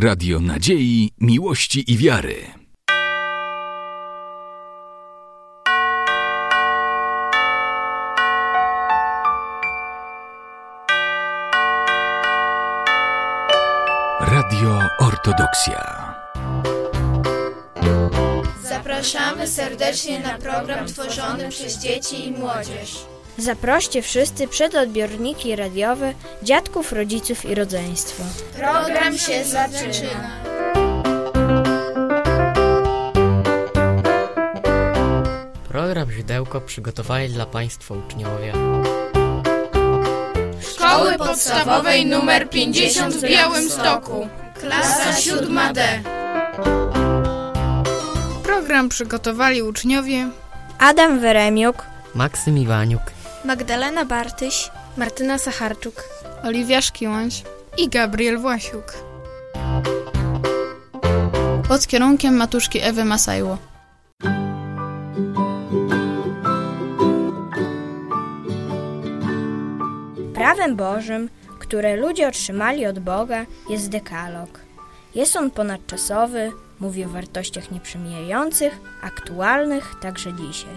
Radio Nadziei, Miłości i Wiary. Radio Ortodoksja. Zapraszamy serdecznie na program tworzony przez dzieci i młodzież. Zaproście wszyscy przed odbiorniki radiowe, dziadków, rodziców i rodzeństwo. Program się zaczyna. Program Źródełko przygotowali dla Państwa uczniowie. Szkoły podstawowej numer 50 w Białymstoku. Klasa 7D. Program przygotowali uczniowie Adam Weremiuk, Maksym Iwaniuk, Magdalena Bartyś, Martyna Sacharczuk, Oliwia Szkiłąś i Gabriel Własiuk. Pod kierunkiem matuszki Ewy Masajło. Prawem Bożym, które ludzie otrzymali od Boga, jest dekalog. Jest on ponadczasowy, mówi o wartościach nieprzemijających, aktualnych także dzisiaj.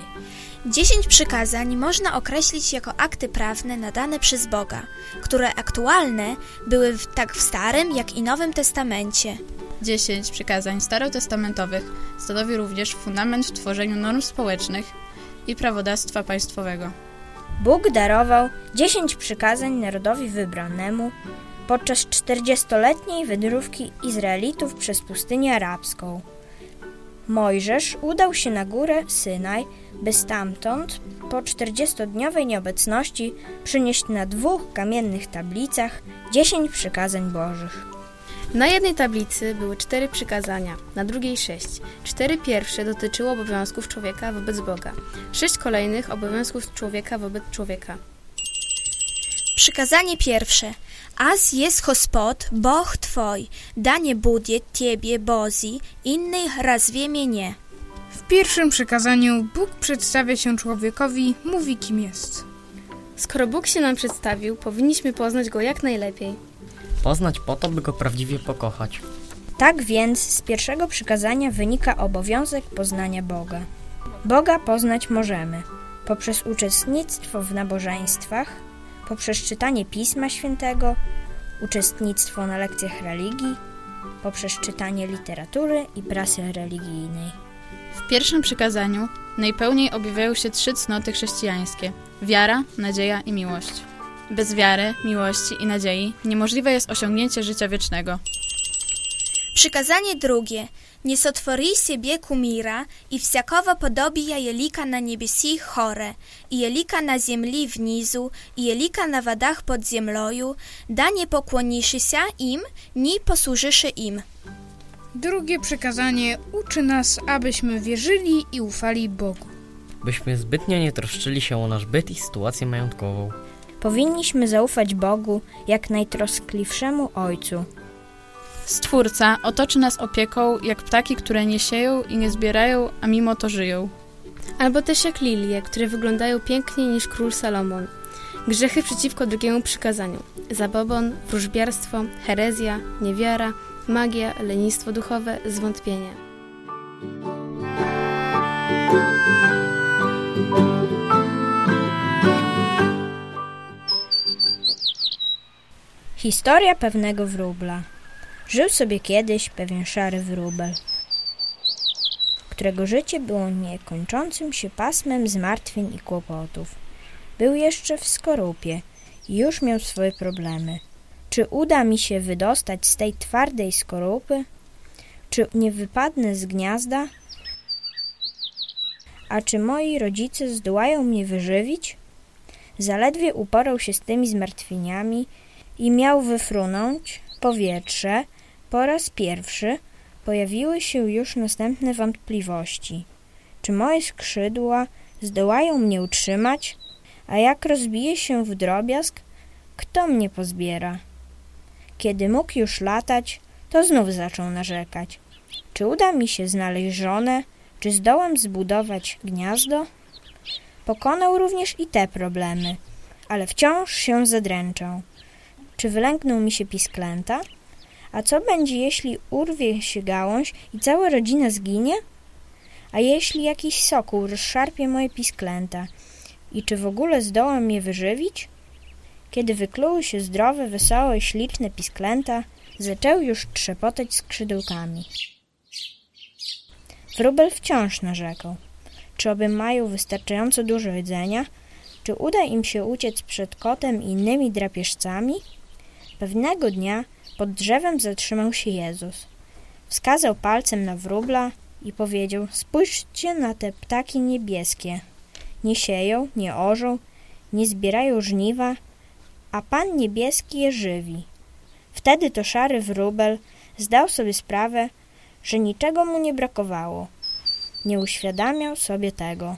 Dziesięć przykazań można określić jako akty prawne nadane przez Boga, które aktualne były w, tak w Starym, jak i Nowym Testamencie. Dziesięć przykazań starotestamentowych stanowi również fundament w tworzeniu norm społecznych i prawodawstwa państwowego. Bóg darował dziesięć przykazań narodowi wybranemu podczas 40-letniej wędrówki Izraelitów przez pustynię arabską. Mojżesz udał się na górę Synaj, by stamtąd po 40-dniowej nieobecności przynieść na dwóch kamiennych tablicach dziesięć przykazań Bożych. Na jednej tablicy były cztery przykazania, na drugiej sześć. Cztery pierwsze dotyczyły obowiązków człowieka wobec Boga, sześć kolejnych obowiązków człowieka wobec człowieka. Przykazanie pierwsze. Аз jest Gospod, Bóg Twój, da nie będzie Ciebie Bozi, innej razwie mnie. W pierwszym przykazaniu Bóg przedstawia się człowiekowi, mówi kim jest. Skoro Bóg się nam przedstawił, powinniśmy poznać Go jak najlepiej. Poznać po to, by Go prawdziwie pokochać. Tak więc z pierwszego przykazania wynika obowiązek poznania Boga. Boga poznać możemy poprzez uczestnictwo w nabożeństwach, poprzez czytanie Pisma Świętego, uczestnictwo na lekcjach religii, poprzez czytanie literatury i prasy religijnej. W pierwszym przykazaniu najpełniej objawiają się trzy cnoty chrześcijańskie: wiara, nadzieja i miłość. Bez wiary, miłości i nadziei niemożliwe jest osiągnięcie życia wiecznego. Przykazanie drugie. Nie sotwori siebie kumira i wsiakowo podobija jelika na niebiesi chore, i jelika na ziemli w nizu, i jelika na wadach pod ziemloju, da nie pokłoniszy się im, ni posłużyszy im. Drugie przykazanie uczy nas, abyśmy wierzyli i ufali Bogu. Byśmy zbytnio nie troszczyli się o nasz byt i sytuację majątkową. Powinniśmy zaufać Bogu jak najtroskliwszemu Ojcu, Stwórca otoczy nas opieką, jak ptaki, które nie sieją i nie zbierają, a mimo to żyją. Albo też jak lilie, które wyglądają piękniej niż król Salomon. Grzechy przeciwko drugiemu przykazaniu. Zabobon, wróżbiarstwo, herezja, niewiara, magia, lenistwo duchowe, zwątpienie. Historia pewnego wróbla. Żył sobie kiedyś pewien szary wróbel, którego życie było niekończącym się pasmem zmartwień i kłopotów. Był jeszcze w skorupie i już miał swoje problemy. Czy uda mi się wydostać z tej twardej skorupy? Czy nie wypadnę z gniazda? A czy moi rodzice zdołają mnie wyżywić? Zaledwie uporał się z tymi zmartwieniami i miał wyfrunąć powietrze, po raz pierwszy pojawiły się już następne wątpliwości. Czy moje skrzydła zdołają mnie utrzymać? A jak rozbije się w drobiazg, kto mnie pozbiera? Kiedy mógł już latać, to znów zaczął narzekać. Czy uda mi się znaleźć żonę? Czy zdołam zbudować gniazdo? Pokonał również i te problemy, ale wciąż się zadręczał. Czy wylęknął mi się pisklęta? A co będzie, jeśli urwie się gałąź i cała rodzina zginie? A jeśli jakiś sokół rozszarpie moje pisklęta? I czy w ogóle zdołam je wyżywić? Kiedy wykluły się zdrowe, wesołe i śliczne pisklęta, zaczęły już trzepotać skrzydełkami. Wróbel wciąż narzekał. Czy oby mają wystarczająco dużo jedzenia? Czy uda im się uciec przed kotem i innymi drapieżcami? Pewnego dnia pod drzewem zatrzymał się Jezus. Wskazał palcem na wróbla i powiedział: Spójrzcie na te ptaki niebieskie. Nie sieją, nie orzą, nie zbierają żniwa, a Pan Niebieski je żywi. Wtedy to szary wróbel zdał sobie sprawę, że niczego mu nie brakowało. Nie uświadamiał sobie tego.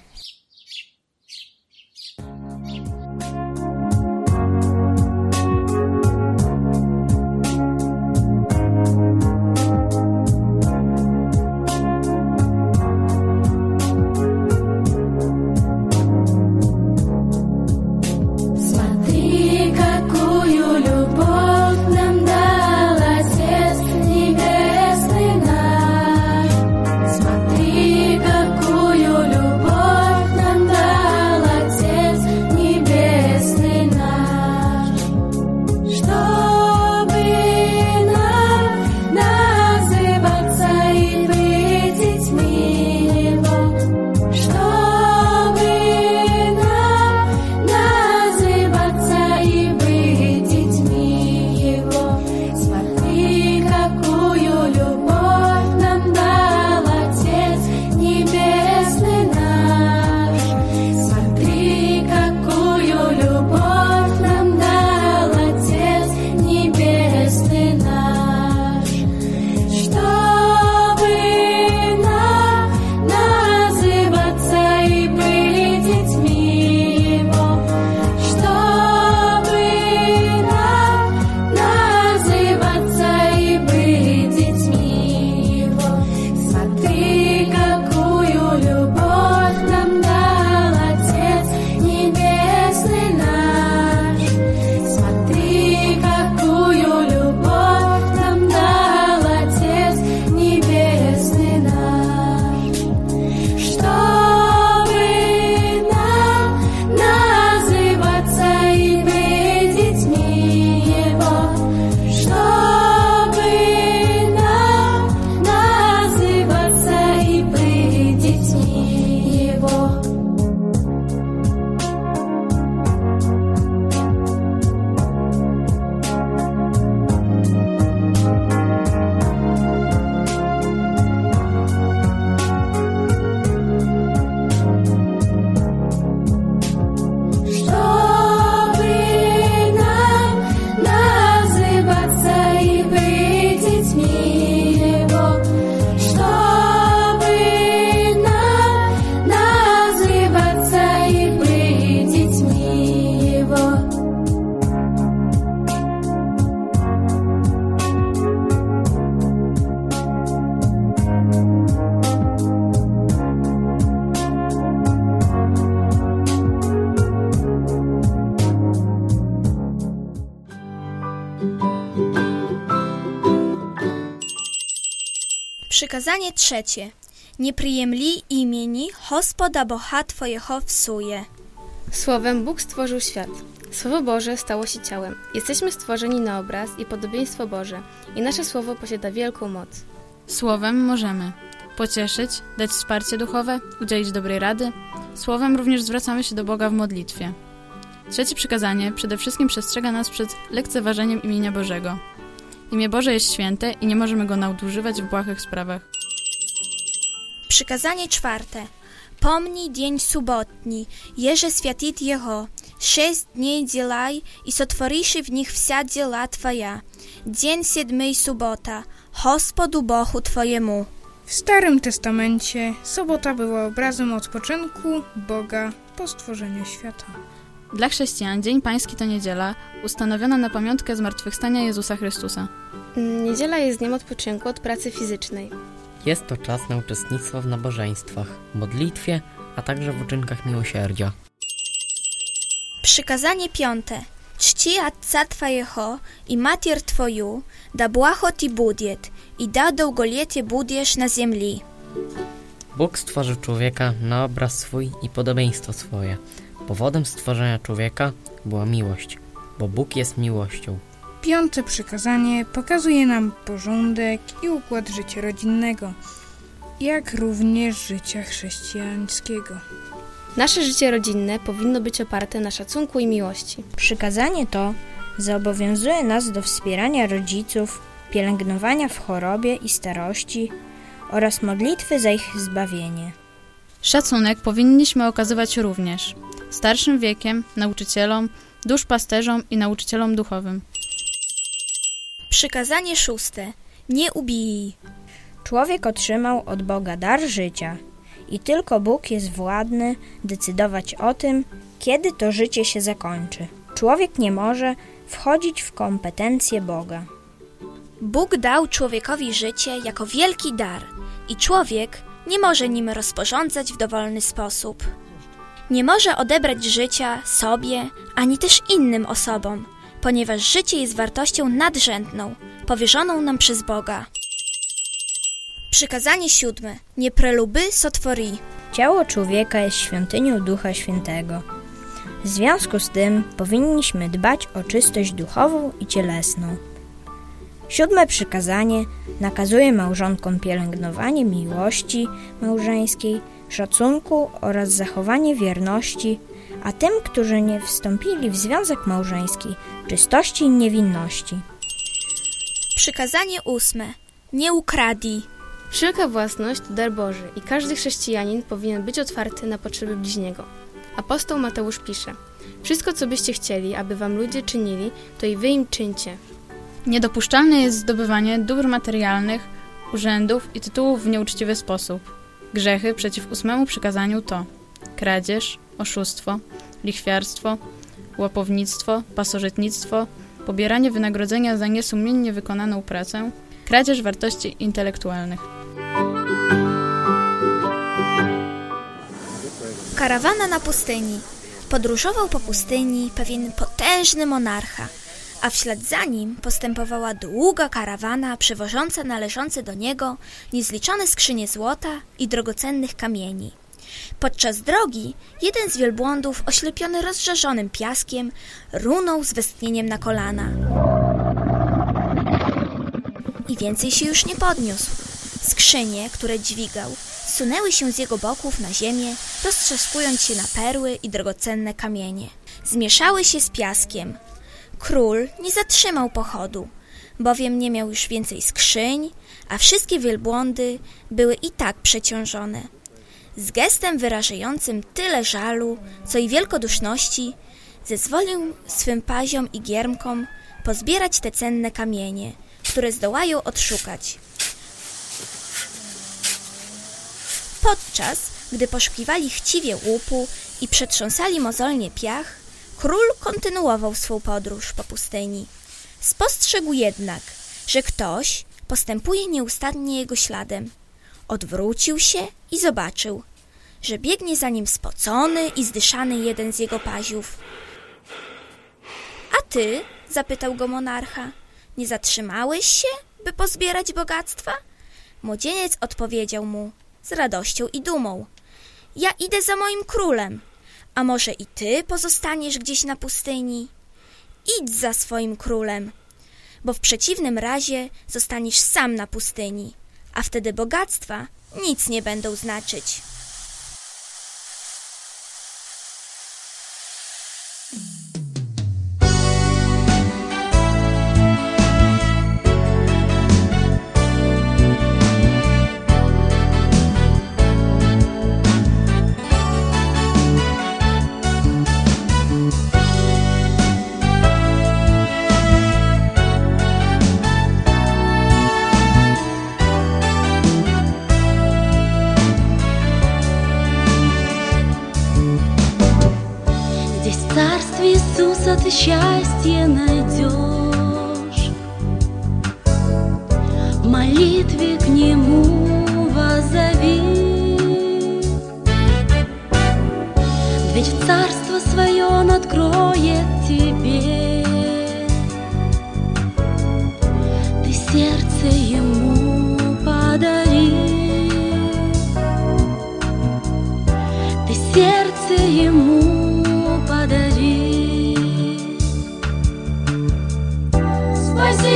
Przykazanie trzecie. Nie przyjemli imieni Gospoda Boha Twojego w suje. Słowem Bóg stworzył świat. Słowo Boże stało się ciałem. Jesteśmy stworzeni na obraz i podobieństwo Boże i nasze słowo posiada wielką moc. Słowem możemy pocieszyć, dać wsparcie duchowe, udzielić dobrej rady. Słowem również zwracamy się do Boga w modlitwie. Trzecie przykazanie przede wszystkim przestrzega nas przed lekceważeniem imienia Bożego. Imię Boże jest święte i nie możemy go nadużywać w błahych sprawach. Przykazanie czwarte. Pomnij dzień subotni, jeże światit Jego. Sześć dni dzielaj i sotworiszy w nich wся dziela Twoja. Dzień siedmy i subota, Gospodu Bohu Twojemu. W Starym Testamencie sobota była obrazem odpoczynku Boga po stworzeniu świata. Dla chrześcijan Dzień Pański to niedziela, ustanowiona na pamiątkę zmartwychwstania Jezusa Chrystusa. Mm, niedziela jest dniem odpoczynku od pracy fizycznej. Jest to czas na uczestnictwo w nabożeństwach, modlitwie, a także w uczynkach miłosierdzia. Przykazanie piąte. Czci Atca Twojeho i Matier Twoju, da błaho Ti budiet i da długoliecie budiesz na ziemi. Bóg stworzył człowieka na obraz swój i podobieństwo swoje, Powodem stworzenia człowieka była miłość, bo Bóg jest miłością. Piąte przykazanie pokazuje nam porządek i układ życia rodzinnego, jak również życia chrześcijańskiego. Nasze życie rodzinne powinno być oparte na szacunku i miłości. Przykazanie to zobowiązuje nas do wspierania rodziców, pielęgnowania w chorobie i starości oraz modlitwy za ich zbawienie. Szacunek powinniśmy okazywać również starszym wiekiem, nauczycielom, duszpasterzom i nauczycielom duchowym. Przykazanie szóste. Nie ubij. Człowiek otrzymał od Boga dar życia i tylko Bóg jest władny decydować o tym, kiedy to życie się zakończy. Człowiek nie może wchodzić w kompetencje Boga. Bóg dał człowiekowi życie jako wielki dar i człowiek nie może nim rozporządzać w dowolny sposób. Nie może odebrać życia sobie ani też innym osobom, ponieważ życie jest wartością nadrzędną, powierzoną nam przez Boga. Przykazanie siódme. Nie preluby sotwori. Ciało człowieka jest świątynią Ducha Świętego. W związku z tym powinniśmy dbać o czystość duchową i cielesną. Siódme przykazanie nakazuje małżonkom pielęgnowanie miłości małżeńskiej, szacunku oraz zachowanie wierności, a tym, którzy nie wstąpili w związek małżeński, czystości i niewinności. Przykazanie ósme. Nie ukradij. Wszelka własność to dar Boży i każdy chrześcijanin powinien być otwarty na potrzeby bliźniego. Apostoł Mateusz pisze: Wszystko, co byście chcieli, aby wam ludzie czynili, to i wy im czyńcie. Niedopuszczalne jest zdobywanie dóbr materialnych, urzędów i tytułów w nieuczciwy sposób. Grzechy przeciw ósmemu przykazaniu to kradzież, oszustwo, lichwiarstwo, łapownictwo, pasożytnictwo, pobieranie wynagrodzenia za niesumiennie wykonaną pracę, kradzież wartości intelektualnych. Karawana na pustyni. Podróżował po pustyni pewien potężny monarcha, a w ślad za nim postępowała długa karawana przywożąca należące do niego niezliczone skrzynie złota i drogocennych kamieni. Podczas drogi jeden z wielbłądów, oślepiony rozżarzonym piaskiem, runął z westchnieniem na kolana. I więcej się już nie podniósł. Skrzynie, które dźwigał, sunęły się z jego boków na ziemię, roztrzaskując się na perły i drogocenne kamienie. Zmieszały się z piaskiem. Król nie zatrzymał pochodu, bowiem nie miał już więcej skrzyń, a wszystkie wielbłądy były i tak przeciążone. Z gestem wyrażającym tyle żalu, co i wielkoduszności, zezwolił swym paziom i giermkom pozbierać te cenne kamienie, które zdołają odszukać. Podczas gdy poszukiwali chciwie łupu i przetrząsali mozolnie piach, król kontynuował swą podróż po pustyni. Spostrzegł jednak, że ktoś postępuje nieustannie jego śladem. Odwrócił się i zobaczył, że biegnie za nim spocony i zdyszany jeden z jego paziów. A ty? zapytał go monarcha. Nie zatrzymałeś się, by pozbierać bogactwa? Młodzieniec odpowiedział mu z radością i dumą. Ja idę za moim królem. A może i ty pozostaniesz gdzieś na pustyni? Idź za swoim królem, bo w przeciwnym razie zostaniesz sam na pustyni, a wtedy bogactwa nic nie będą znaczyć. прощай.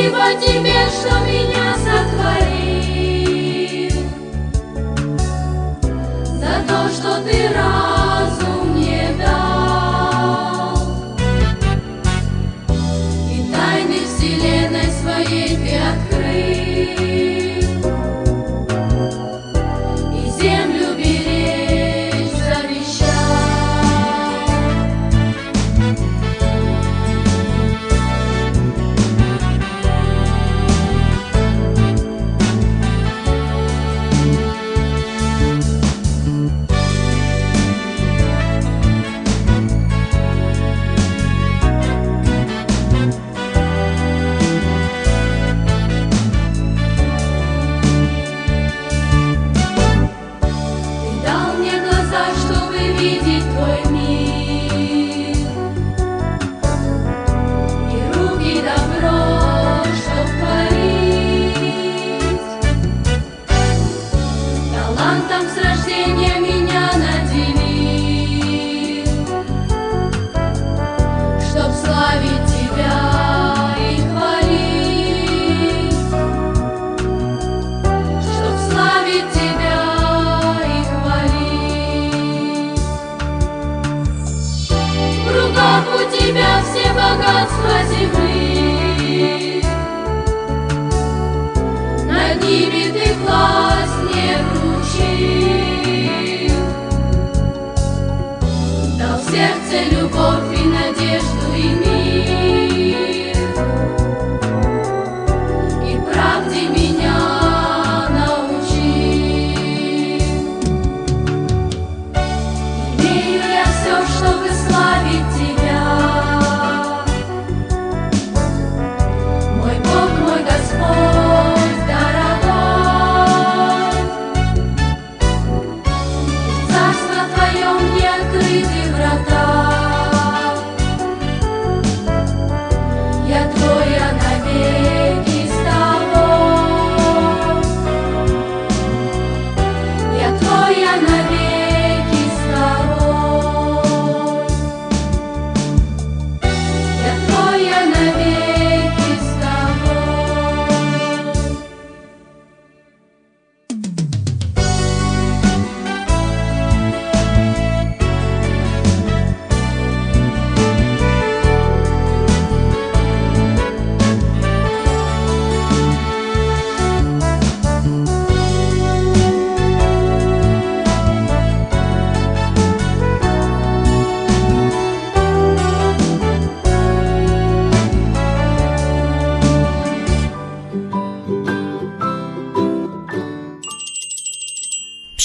Спасибо тебе, что меня сотворил,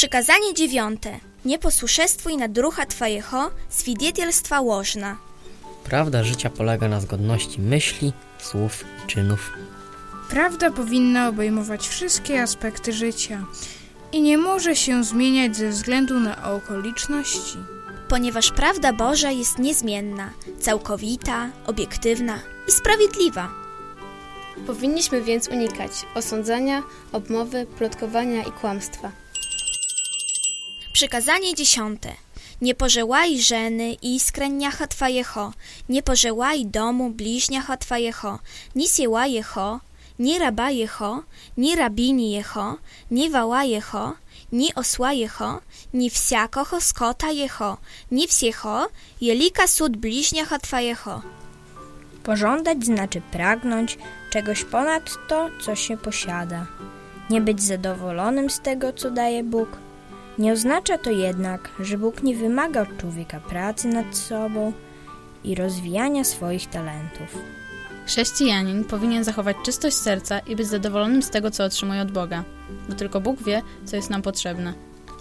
Przykazanie dziewiąte. Nie posłuszestwuj nadrucha Twojego, świadectwa łożna. Prawda życia polega na zgodności myśli, słów, i czynów. Prawda powinna obejmować wszystkie aspekty życia i nie może się zmieniać ze względu na okoliczności. Ponieważ prawda Boża jest niezmienna, całkowita, obiektywna i sprawiedliwa. Powinniśmy więc unikać osądzania, obmowy, plotkowania i kłamstwa. Przykazanie dziesiąte. Nie pożełaj żeny i skręniacha Twojego, nie pożełaj domu bliźniacha Twojego, ni sieła Jeho, ni raba Jeho, ni rabini Jeho, ni wała Jeho, ni osła ni wsiakoho skota Jeho, wsiecho, jelika sud bliźniacha Twojego. Pożądać znaczy pragnąć czegoś ponad to, co się posiada. Nie być zadowolonym z tego, co daje Bóg. Nie oznacza to jednak, że Bóg nie wymaga od człowieka pracy nad sobą i rozwijania swoich talentów. Chrześcijanin powinien zachować czystość serca i być zadowolonym z tego, co otrzymuje od Boga, bo tylko Bóg wie, co jest nam potrzebne.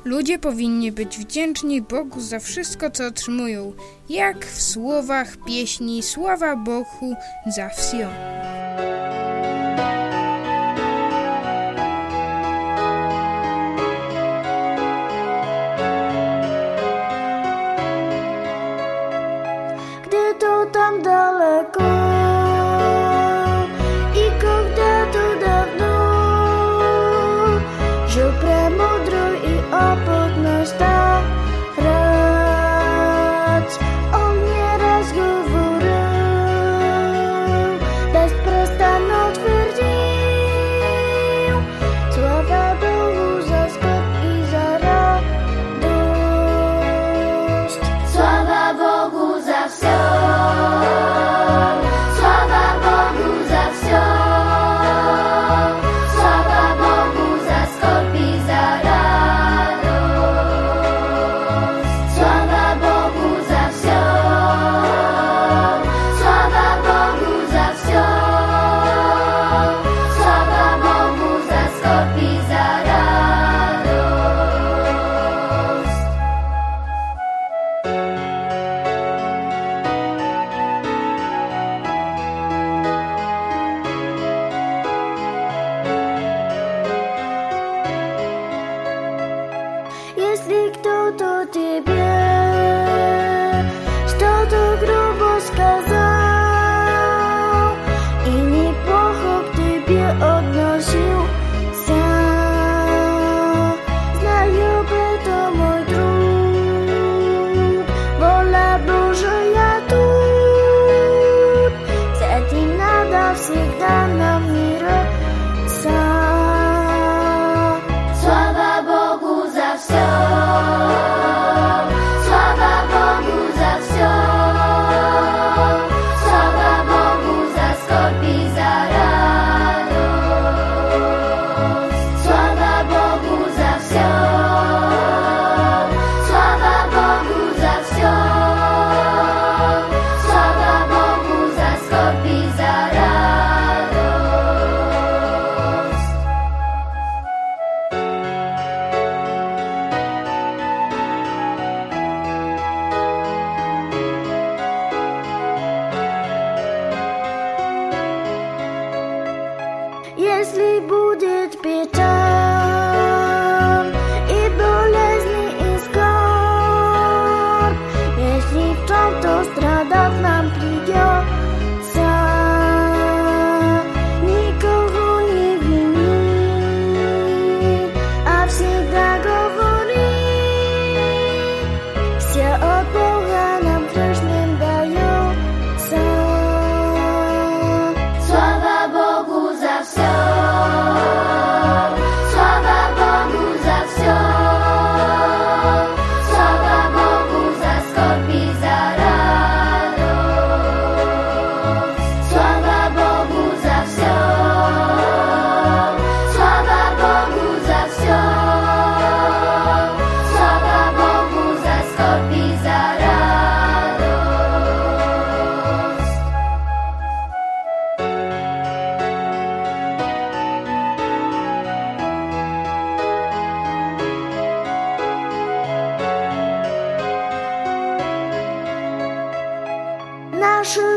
Ludzie powinni być wdzięczni Bogu za wszystko, co otrzymują, jak w słowach pieśni Sława Bogu za wsio.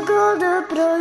go de pro.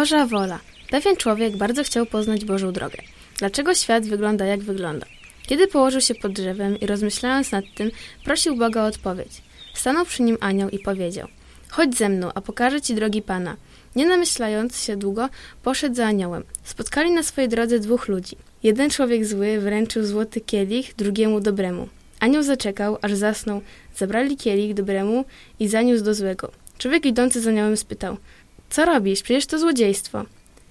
Boża wola. Pewien człowiek bardzo chciał poznać Bożą drogę. Dlaczego świat wygląda jak wygląda? Kiedy położył się pod drzewem i rozmyślając nad tym, prosił Boga o odpowiedź. Stanął przy nim anioł i powiedział: Chodź ze mną, a pokażę ci drogi Pana. Nie namyślając się długo, poszedł za aniołem. Spotkali na swojej drodze dwóch ludzi. Jeden człowiek zły wręczył złoty kielich drugiemu dobremu. Anioł zaczekał, aż zasnął. Zabrali kielich dobremu i zaniósł do złego. Człowiek idący za aniołem spytał: Co robisz? Przecież to złodziejstwo.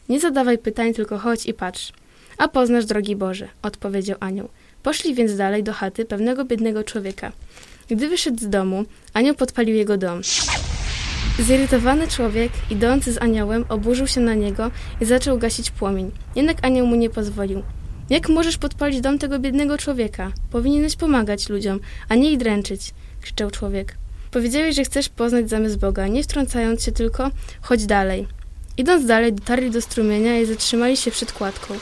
Nie zadawaj pytań, tylko chodź i patrz. A poznasz drogi Boże, odpowiedział anioł. Poszli więc dalej do chaty pewnego biednego człowieka. Gdy wyszedł z domu, anioł podpalił jego dom. Zirytowany człowiek, idący z aniołem, oburzył się na niego i zaczął gasić płomień. Jednak anioł mu nie pozwolił. Jak możesz podpalić dom tego biednego człowieka? Powinieneś pomagać ludziom, a nie ich dręczyć, krzyczał człowiek. Powiedziałeś, że chcesz poznać zamysł Boga, nie wtrącając się tylko, chodź dalej. Idąc dalej, dotarli do strumienia i zatrzymali się przed kładką.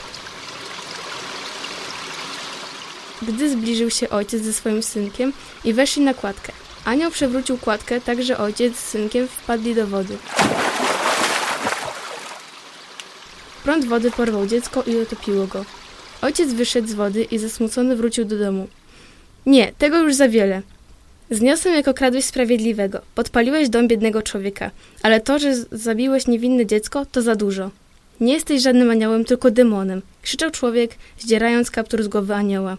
Gdy zbliżył się ojciec ze swoim synkiem i weszli na kładkę. Anioł przewrócił kładkę, tak że ojciec z synkiem wpadli do wody. Prąd wody porwał dziecko i utopiło go. Ojciec wyszedł z wody i zasmucony wrócił do domu. Nie, tego już za wiele. Zniosłem jako kradłeś sprawiedliwego. Podpaliłeś dom biednego człowieka. Ale to, że zabiłeś niewinne dziecko, to za dużo. Nie jesteś żadnym aniołem, tylko demonem. Krzyczał człowiek, zdzierając kaptur z głowy anioła.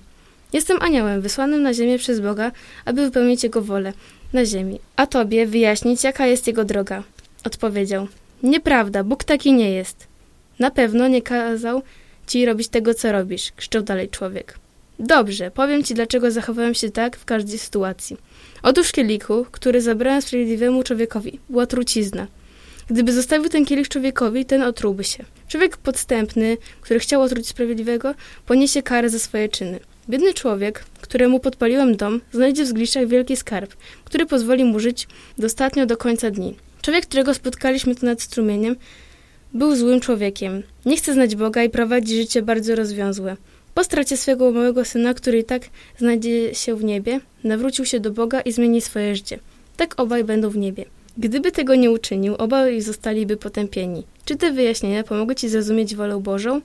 Jestem aniołem, wysłanym na ziemię przez Boga, aby wypełnić Jego wolę na ziemi, a tobie wyjaśnić, jaka jest Jego droga. Odpowiedział. Nieprawda, Bóg taki nie jest. Na pewno nie kazał ci robić tego, co robisz, krzyczał dalej człowiek. Dobrze, powiem ci, dlaczego zachowałem się tak w każdej sytuacji. Otóż kielichu, który zabrałem sprawiedliwemu człowiekowi, była trucizna. Gdyby zostawił ten kielich człowiekowi, ten otrułby się. Człowiek podstępny, który chciał otruć sprawiedliwego, poniesie karę za swoje czyny. Biedny człowiek, któremu podpaliłem dom, znajdzie w zgliszczach wielki skarb, który pozwoli mu żyć dostatnio do końca dni. Człowiek, którego spotkaliśmy tu nad strumieniem, był złym człowiekiem. Nie chce znać Boga i prowadzi życie bardzo rozwiązłe. Po stracie swego małego syna, który i tak znajdzie się w niebie, nawrócił się do Boga i zmieni swoje życie. Tak obaj będą w niebie. Gdyby tego nie uczynił, obaj zostaliby potępieni. Czy te wyjaśnienia pomogły ci zrozumieć wolę Bożą?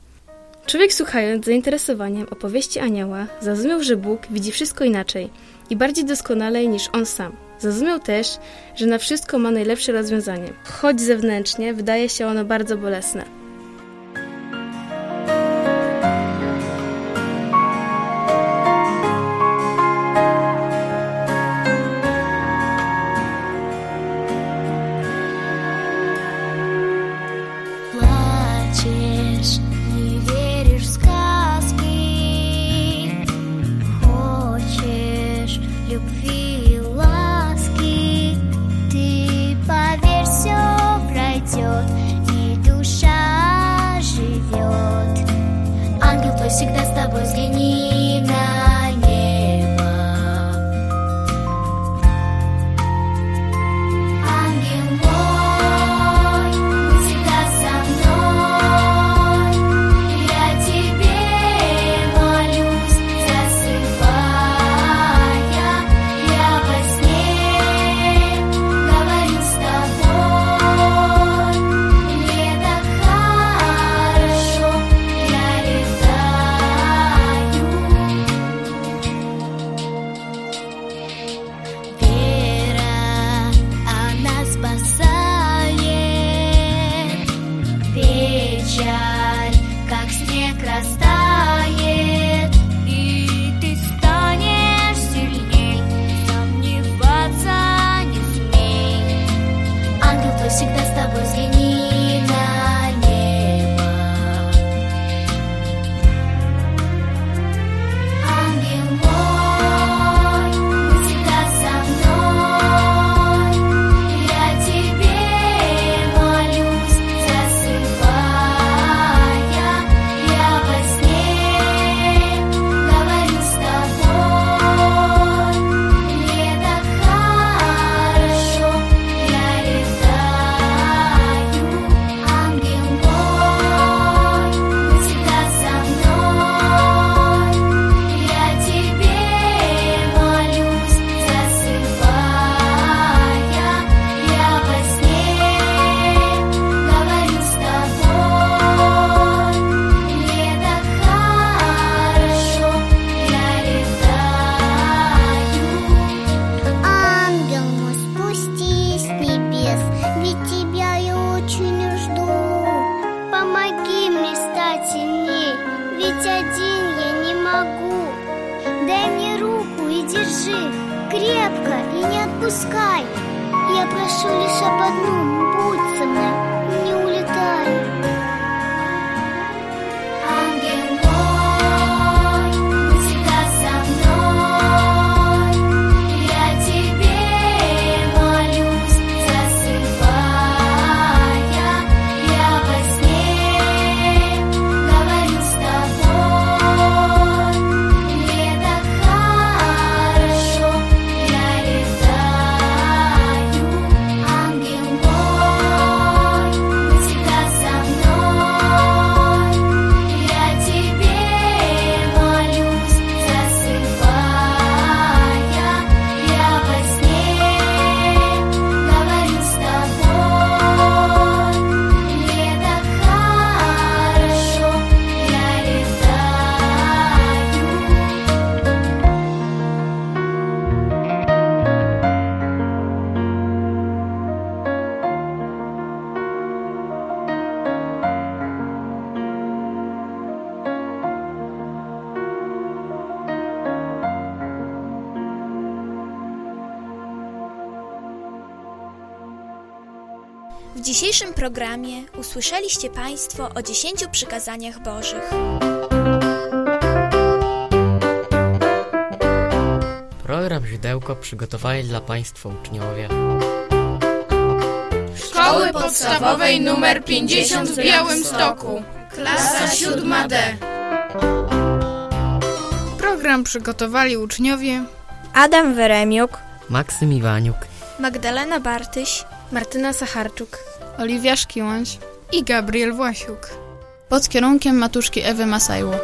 Człowiek słuchając zainteresowaniem opowieści anioła, zrozumiał, że Bóg widzi wszystko inaczej i bardziej doskonale niż on sam. Zrozumiał też, że na wszystko ma najlepsze rozwiązanie, choć zewnętrznie wydaje się ono bardzo bolesne. programie usłyszeliście Państwo o dziesięciu przykazaniach Bożych. Program Źródełko przygotowali dla Państwa uczniowie Szkoły Podstawowej nr 50 w Białymstoku, klasa 7D. Program przygotowali uczniowie Adam Weremiuk, Maksym Iwaniuk, Magdalena Bartyś, Martyna Sacharczuk. Oliwia Szkiłąś i Gabriel Własiuk. Pod kierunkiem matuszki Ewy Masajło.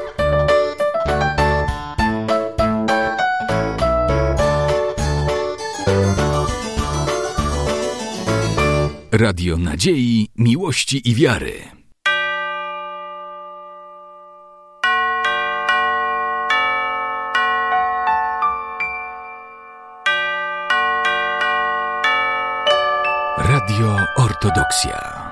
Radio Nadziei, Miłości i Wiary. Radio Ortodoksja.